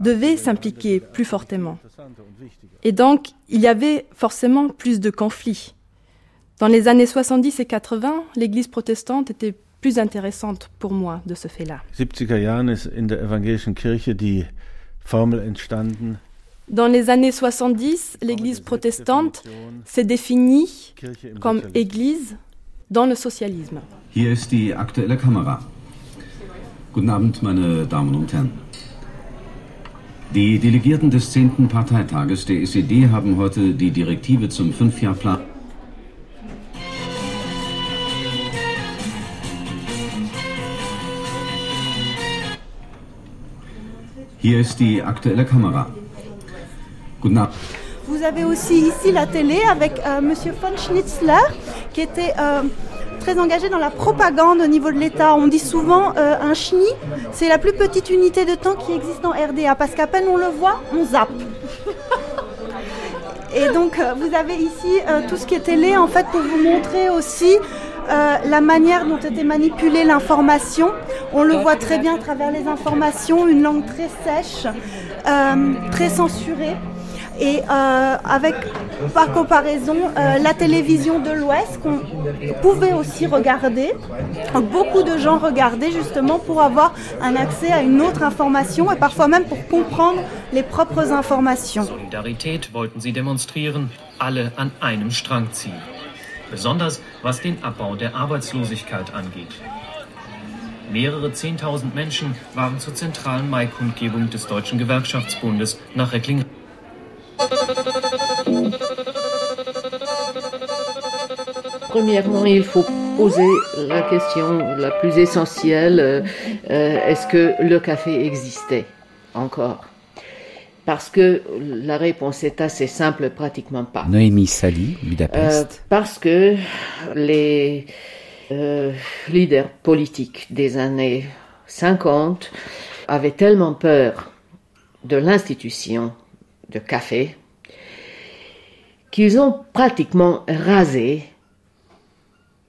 devait s'impliquer plus fortement. Et donc, il y avait forcément plus de conflits. Dans les années 70 et 80, l'Église protestante était plus intéressante pour moi de ce fait-là. 70er Jahren ist in der evangelischen Kirche die Formel entstanden, Dans les années 70, l'Église protestante s'est définie comme Église dans le socialisme. Hier ist die aktuelle Kamera. Guten Abend, meine Damen und Herren. Die Delegierten des 10. Parteitages der SED haben heute die Direktive zum Fünfjahrplan. Hier ist die aktuelle Kamera. Guten Abend. Vous avez aussi ici la télé avec euh, Monsieur von Schnitzler, qui était euh, très engagé dans la propagande au niveau de l'État. On dit souvent euh, un chenille, c'est la plus petite unité de temps qui existe en RDA, parce qu'à peine on le voit, on zappe. Et donc euh, vous avez ici euh, tout ce qui est télé, en fait, pour vous montrer aussi euh, la manière dont était manipulée l'information. On le voit très bien à travers les informations, une langue très sèche, euh, très censurée. Et euh, avec, par comparaison, euh, la télévision de l'Ouest qu'on pouvait aussi regarder. Beaucoup de gens regardaient justement pour avoir un accès à une autre information et parfois même pour comprendre les propres informations. Solidarität wollten sie demonstrieren, alle an einem Strang ziehen. Besonders was den Abbau der Arbeitslosigkeit angeht. Mehrere Zehntausend Menschen waren zur zentralen Maikundgebung des Deutschen Gewerkschaftsbundes nach Recklinghausen. Premièrement, il faut poser la question la plus essentielle, euh, euh, est-ce que le café existait encore? Parce que la réponse est assez simple, pratiquement pas. Noémie Sali, Budapest. Euh, parce que les leaders politiques des années 50 avaient tellement peur de l'institution de café qu'ils ont pratiquement rasé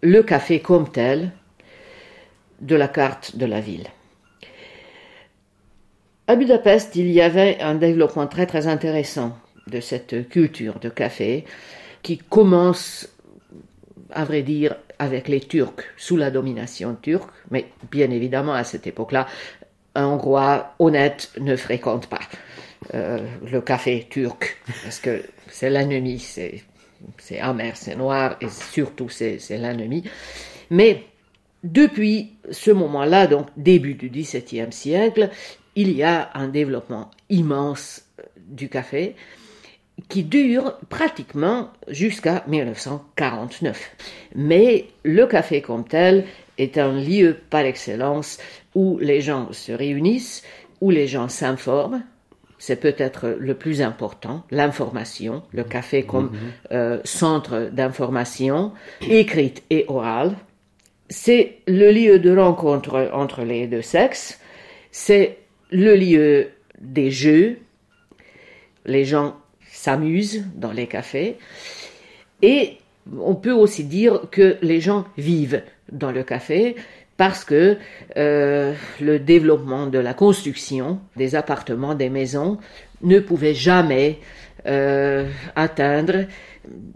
le café comme tel de la carte de la ville. À Budapest, il y avait un développement très très intéressant de cette culture de café qui commence, à vrai dire, avec les Turcs, sous la domination turque, mais bien évidemment à cette époque-là, un Hongrois honnête ne fréquente pas euh, le café turc, parce que c'est l'ennemi, c'est c'est amer, c'est noir et surtout c'est l'ennemi. Mais depuis ce moment-là, donc début du XVIIe siècle, il y a un développement immense euh, du café qui dure pratiquement jusqu'à 1949. Mais le café comme tel est un lieu par excellence où les gens se réunissent, où les gens s'informent, c'est peut-être le plus important, l'information, le café comme mhm. euh, centre d'information écrite et orale. C'est le lieu de rencontre entre les deux sexes, c'est le lieu des jeux, les gens s'amusent dans les cafés, et on peut aussi dire que les gens vivent dans le café, parce que euh, le développement de la construction des appartements, des maisons, ne pouvait jamais euh, atteindre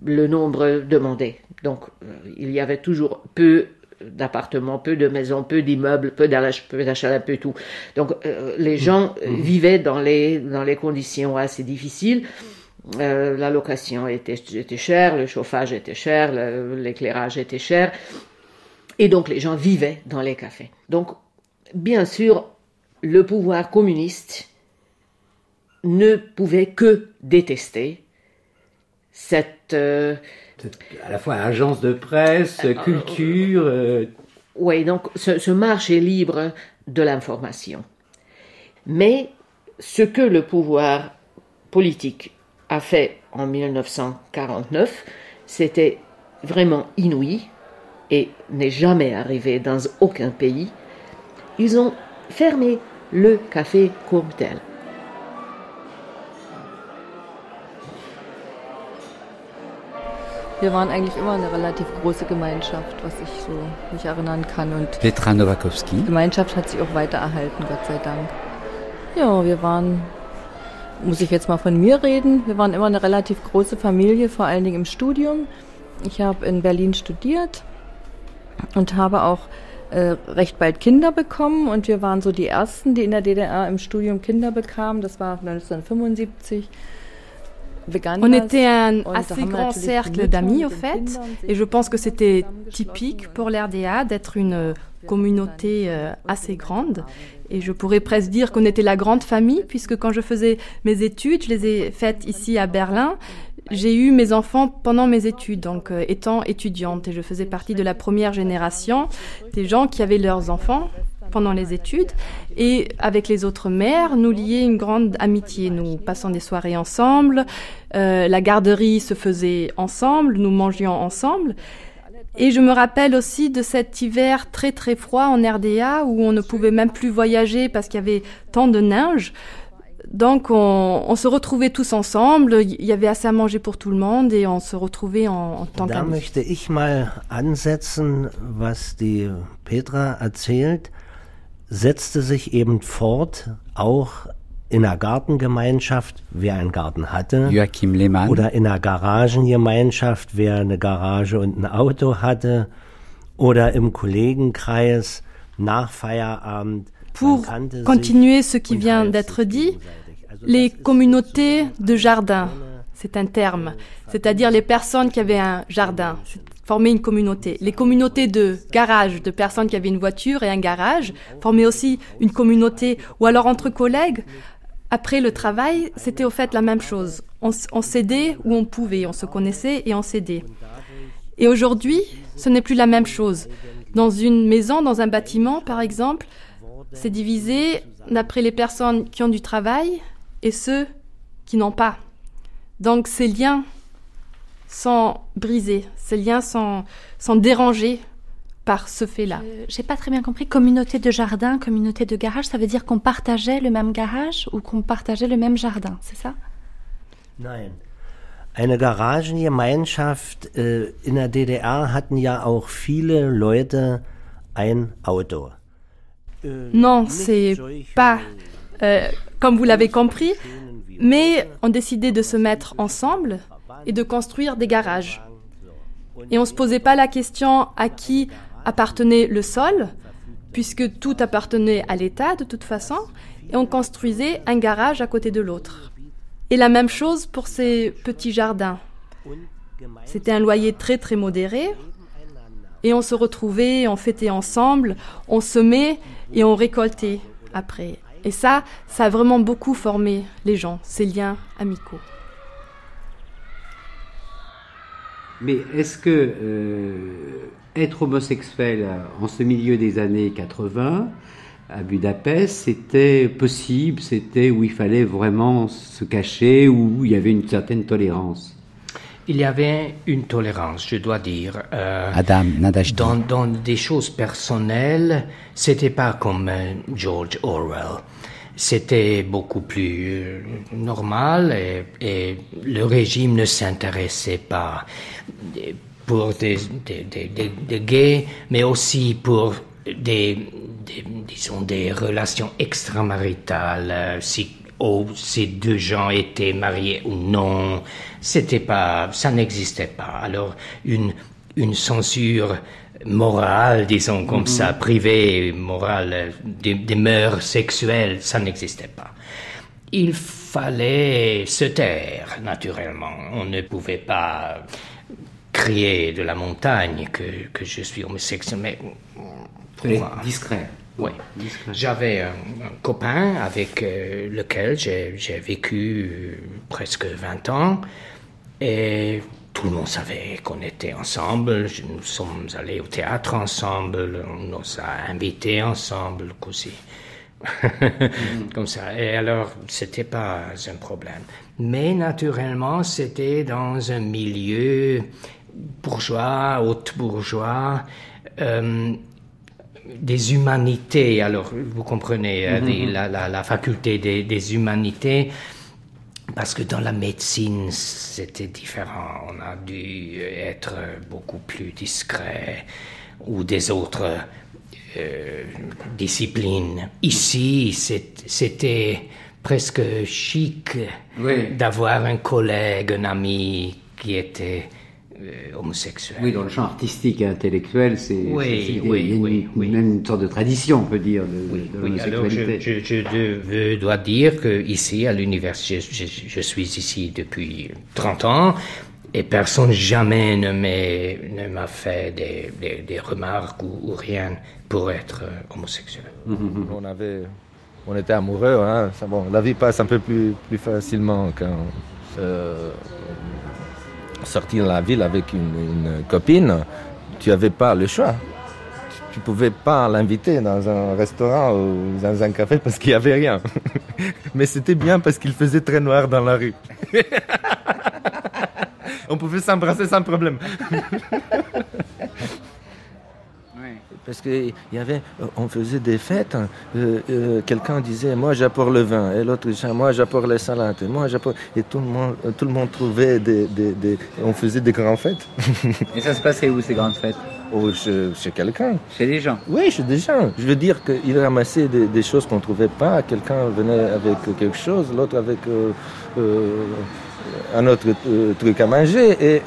le nombre demandé. Donc euh, il y avait toujours peu d'appartements, peu de maisons, peu d'immeubles, peu d'achats, peu tout. Donc les gens mmh. vivaient dans les, dans les conditions assez difficiles. la location était, était chère, le chauffage était cher, l'éclairage était cher. Et donc les gens vivaient dans les cafés. Donc, bien sûr, le pouvoir communiste ne pouvait que détester cette... Euh, à la fois agence de presse, euh, culture... Euh, oui, donc ce, ce marché libre de l'information. Mais ce que le pouvoir politique a fait en 1949, c'était vraiment inouï et n'est jamais arrivé dans aucun pays, ils ont fermé le café comme tel. Wir waren eigentlich immer eine relativ große Gemeinschaft, was ich so mich erinnern kann. Und Petra Nowakowski. Die Gemeinschaft hat sich auch weiter erhalten, Gott sei Dank. Ja, wir waren, muss ich jetzt mal von mir reden, wir waren immer eine relativ große Familie, vor allen Dingen im Studium. Ich habe in Berlin studiert und habe auch äh, recht bald Kinder bekommen und wir waren so die ersten, die in der DDR im Studium Kinder bekamen. Das war 1975. On était un assez grand cercle d'amis au fait, et je pense que c'était typique pour l'RDA d'être une communauté euh, assez grande. Et je pourrais presque dire qu'on était la grande famille, puisque quand je faisais mes études, je les ai faites ici à Berlin, j'ai eu mes enfants pendant mes études, donc euh, étant étudiante, et je faisais partie de la première génération des gens qui avaient leurs enfants pendant les études. Et avec les autres mères, nous liait une grande amitié. Nous passons des soirées ensemble, euh, la garderie se faisait ensemble, nous mangions ensemble. Et je me rappelle aussi de cet hiver très très froid en RDA où on ne pouvait même plus voyager parce qu'il y avait tant de neige. Donc on, on, se retrouvait tous ensemble, il y avait assez à manger pour tout le monde et on se retrouvait en, en tant Da möchte ich mal ansetzen, was die Petra erzählt, setzte sich eben fort, auch in einer Gartengemeinschaft, wer einen Garten hatte. Joachim Lehmann. Oder in einer Garagengemeinschaft, wer eine Garage und ein Auto hatte. Oder im Kollegenkreis nach Feierabend. Pour continuer ce qui vient d'être dit, les communautés de jardin, c'est un terme, c'est-à-dire les personnes qui avaient un jardin, formaient une communauté. Les communautés de garage, de personnes qui avaient une voiture et un garage, formaient aussi une communauté, ou alors entre collègues. Après le travail, c'était au fait la même chose. On, on s'aidait où on pouvait, on se connaissait et on s'aidait. Et aujourd'hui, ce n'est plus la même chose. Dans une maison, dans un bâtiment, par exemple, c'est divisé d'après les personnes qui ont du travail et ceux qui n'ont pas. Donc ces liens sont brisés, ces liens sont, sont dérangés par ce fait-là. J'ai pas très bien compris. Communauté de jardin, communauté de garage, ça veut dire qu'on partageait le même garage ou qu'on partageait le même jardin, c'est ça? Nein. Eine Garagengemeinschaft äh, in der DDR hatten ja auch viele Leute ein Auto. Non, c'est pas euh, comme vous l'avez compris, mais on décidait de se mettre ensemble et de construire des garages. Et on ne se posait pas la question à qui appartenait le sol, puisque tout appartenait à l'État de toute façon, et on construisait un garage à côté de l'autre. Et la même chose pour ces petits jardins. C'était un loyer très très modéré, et on se retrouvait, on fêtait ensemble, on semait et on récoltait après. Et ça, ça a vraiment beaucoup formé les gens, ces liens amicaux. Mais est-ce que euh, être homosexuel en ce milieu des années 80 à Budapest, c'était possible, c'était où il fallait vraiment se cacher, où il y avait une certaine tolérance? Il y avait une tolérance, je dois dire. Euh, Adam dans, dans, des choses personnelles, c'était pas comme euh, George Orwell. C'était beaucoup plus euh, normal et, et, le régime ne s'intéressait pas pour des, des, des, des, gays, mais aussi pour des, disons, des relations extramaritales, si oh, ces deux gens étaient mariés ou non. C'était pas, ça n'existait pas. Alors, une, une censure morale, disons comme ça, mhm. privée, morale, des, des mœurs sexuelles, ça n'existait pas. Il fallait se taire, naturellement. On ne pouvait pas crier de la montagne que, que je suis homosexuel, mais... discret. Oui. J'avais un, copain avec euh, lequel j'ai vécu euh, presque 20 ans et tout le monde savait qu'on était ensemble. Nous sommes allés au théâtre ensemble, on nous a invités ensemble aussi. Comme ça. Et alors, c'était pas un problème. Mais naturellement, c'était dans un milieu bourgeois, haute bourgeois. Euh, des humanités, alors vous comprenez, euh, mhm. la, faculté des, humanités, parce que dans la médecine, c'était différent. On a dû être beaucoup plus discret, ou des autres euh, disciplines. Ici, c'était presque chic d'avoir un collègue, un ami qui était euh, homosexuel. Oui, dans le champ artistique et intellectuel, c'est oui, oui, oui, oui, même une sorte de tradition, on peut dire, de, oui, oui. Alors, je, je, je, dois dire que ici, à l'université, je, suis ici depuis 30 ans, et personne jamais ne m'a fait des, des, des remarques ou, rien pour être euh, homosexuel. On avait, on était amoureux, hein. bon, la vie passe un peu plus, plus facilement quand euh, sortir dans la ville avec une, copine, tu n'avais pas le choix. Tu ne pouvais pas l'inviter dans un restaurant ou dans un café parce qu'il n'y avait rien. Mais c'était bien parce qu'il faisait très noir dans la rue. On pouvait s'embrasser sans problème. parce qu'il y avait, euh, on faisait des fêtes, hein. euh, euh, quelqu'un disait moi j'apporte le vin, et l'autre disait moi j'apporte les salades, et moi j'apporte, et tout le monde, tout le monde trouvait des, des, on faisait des grandes fêtes. et ça se passait où ces grandes fêtes? Oh, chez, quelqu'un. Chez des gens Oui, chez des gens. Je veux dire qu'il ramassait des, des choses qu'on ne trouvait pas. Quelqu'un venait avec quelque chose, l'autre avec un autre euh, truc à manger et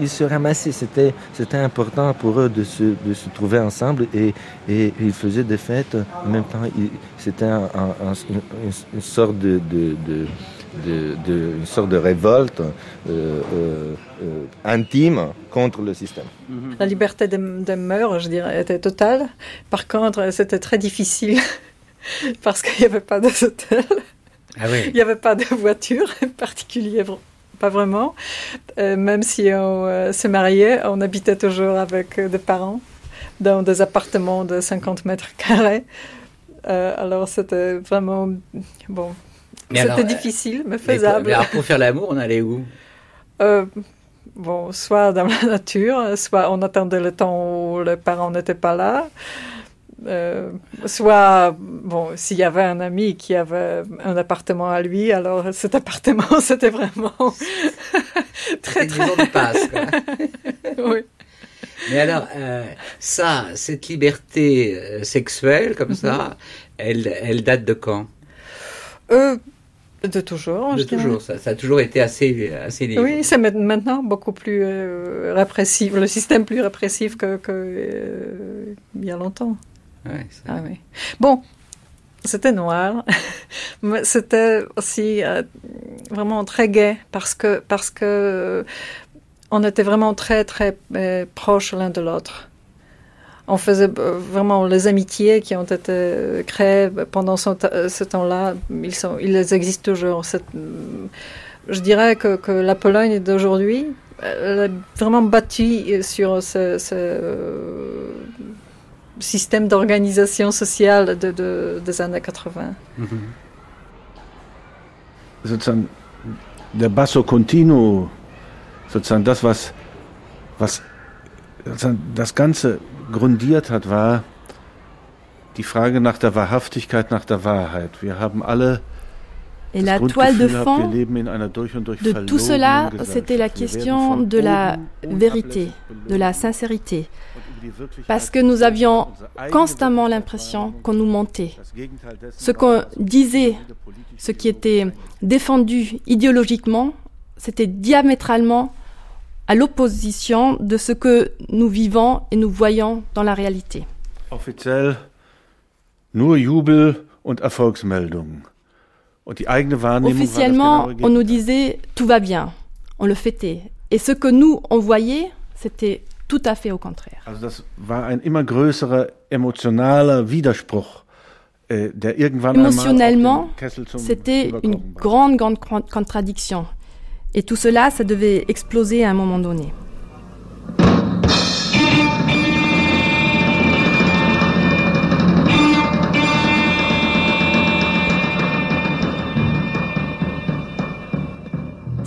ils se ramassaient. C'était, c'était important pour eux de se, de se trouver ensemble et, et, ils faisaient des fêtes. En même temps, c'était un, une, sorte de, de, de, une sorte de révolte euh, euh, intime contre le système. La liberté des, des mœurs, je dirais, était totale. Par contre, c'était très difficile parce qu'il n'y avait pas de hôtel. Ah Il n'y avait pas de voiture particulière pas vraiment. Euh, même si on euh, se mariait, on habitait toujours avec des parents dans des appartements de 50 mètres carrés. alors c'était vraiment bon. C'était difficile, mais faisable. Mais, pour faire l'amour, on allait où? Bon, soit dans la nature, soit on attendait le temps où les parents n'étaient pas là. Euh, soit, bon, s'il y avait un ami qui avait un appartement à lui, alors cet appartement, c'était vraiment très, très... De passe, quoi. oui. Mais alors, euh, ça, cette liberté euh, sexuelle, comme ça, mhm. elle, elle date de quand? De toujours. De toujours, ça, ça, a toujours été assez, assez libre. Oui, c'est maintenant beaucoup plus répressif, le système plus répressif que, que il y a longtemps ah. Bon, c'était noir, mais c'était aussi euh, vraiment très gai parce que, parce que euh, on était vraiment très, très euh, proches l'un de l'autre. On faisait vraiment les amitiés qui ont été créées pendant ce, temps-là, ils, sont, ils existent toujours. je dirais que, la Pologne d'aujourd'hui, elle a vraiment bâti sur ce, ce système d'organisation sociale de, de, des années 80. Mhm. Sozusagen der Basso Continuo, sozusagen das, was, was das Ganze grundiert hat, war die Frage nach der Wahrhaftigkeit, nach der Wahrheit. Wir haben alle Et la toile de fond de tout cela, c'était la question de la vérité, de la sincérité. Parce que nous avions constamment l'impression qu'on nous mentait. Ce qu'on disait, ce qui était défendu idéologiquement, c'était diamétralement à l'opposition de ce que nous vivons et nous voyons dans la réalité. Offiziell nur Jubel und Erfolgsmeldungen. Officiellement, on nous disait tout va bien, on le fêtait. Et ce que nous, on voyait, c'était tout à fait au contraire. Émotionnellement, c'était une grande, grande contradiction. Et tout cela, ça devait exploser à un moment donné.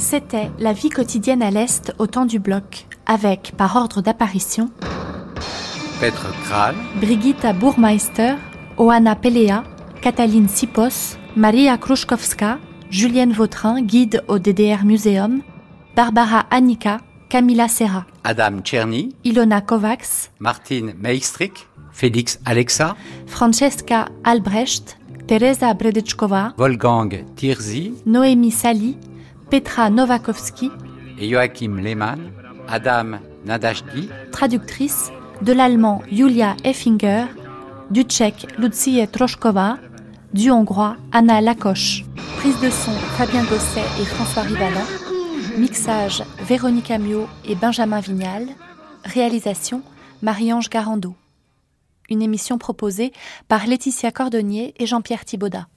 C'était la vie quotidienne à l'Est au temps du bloc, avec, par ordre d'apparition, Petre Kral, Brigitta Burmeister, Oana Pelea, Katalin Sipos, Maria Kruszkowska, Julienne Vautrin, guide au DDR Museum, Barbara Annika, Camilla Serra, Adam Czerny, Ilona Kovacs, Martine Meistrik, Félix Alexa, Francesca Albrecht, Teresa Bredechkova, Wolfgang Tirzi, Noémie Sali, Petra Novakovsky et Joachim Lehmann, Adam Nadashdi, traductrice de l'allemand Julia Effinger, du tchèque Lucie Troshkova, du hongrois Anna Lacoche. Prise de son Fabien Gosset et François Rivalan. Mixage Véronique Amiot et Benjamin Vignal. Réalisation Marie-Ange Garando. Une émission proposée par Laetitia Cordonnier et Jean-Pierre Thibaudat.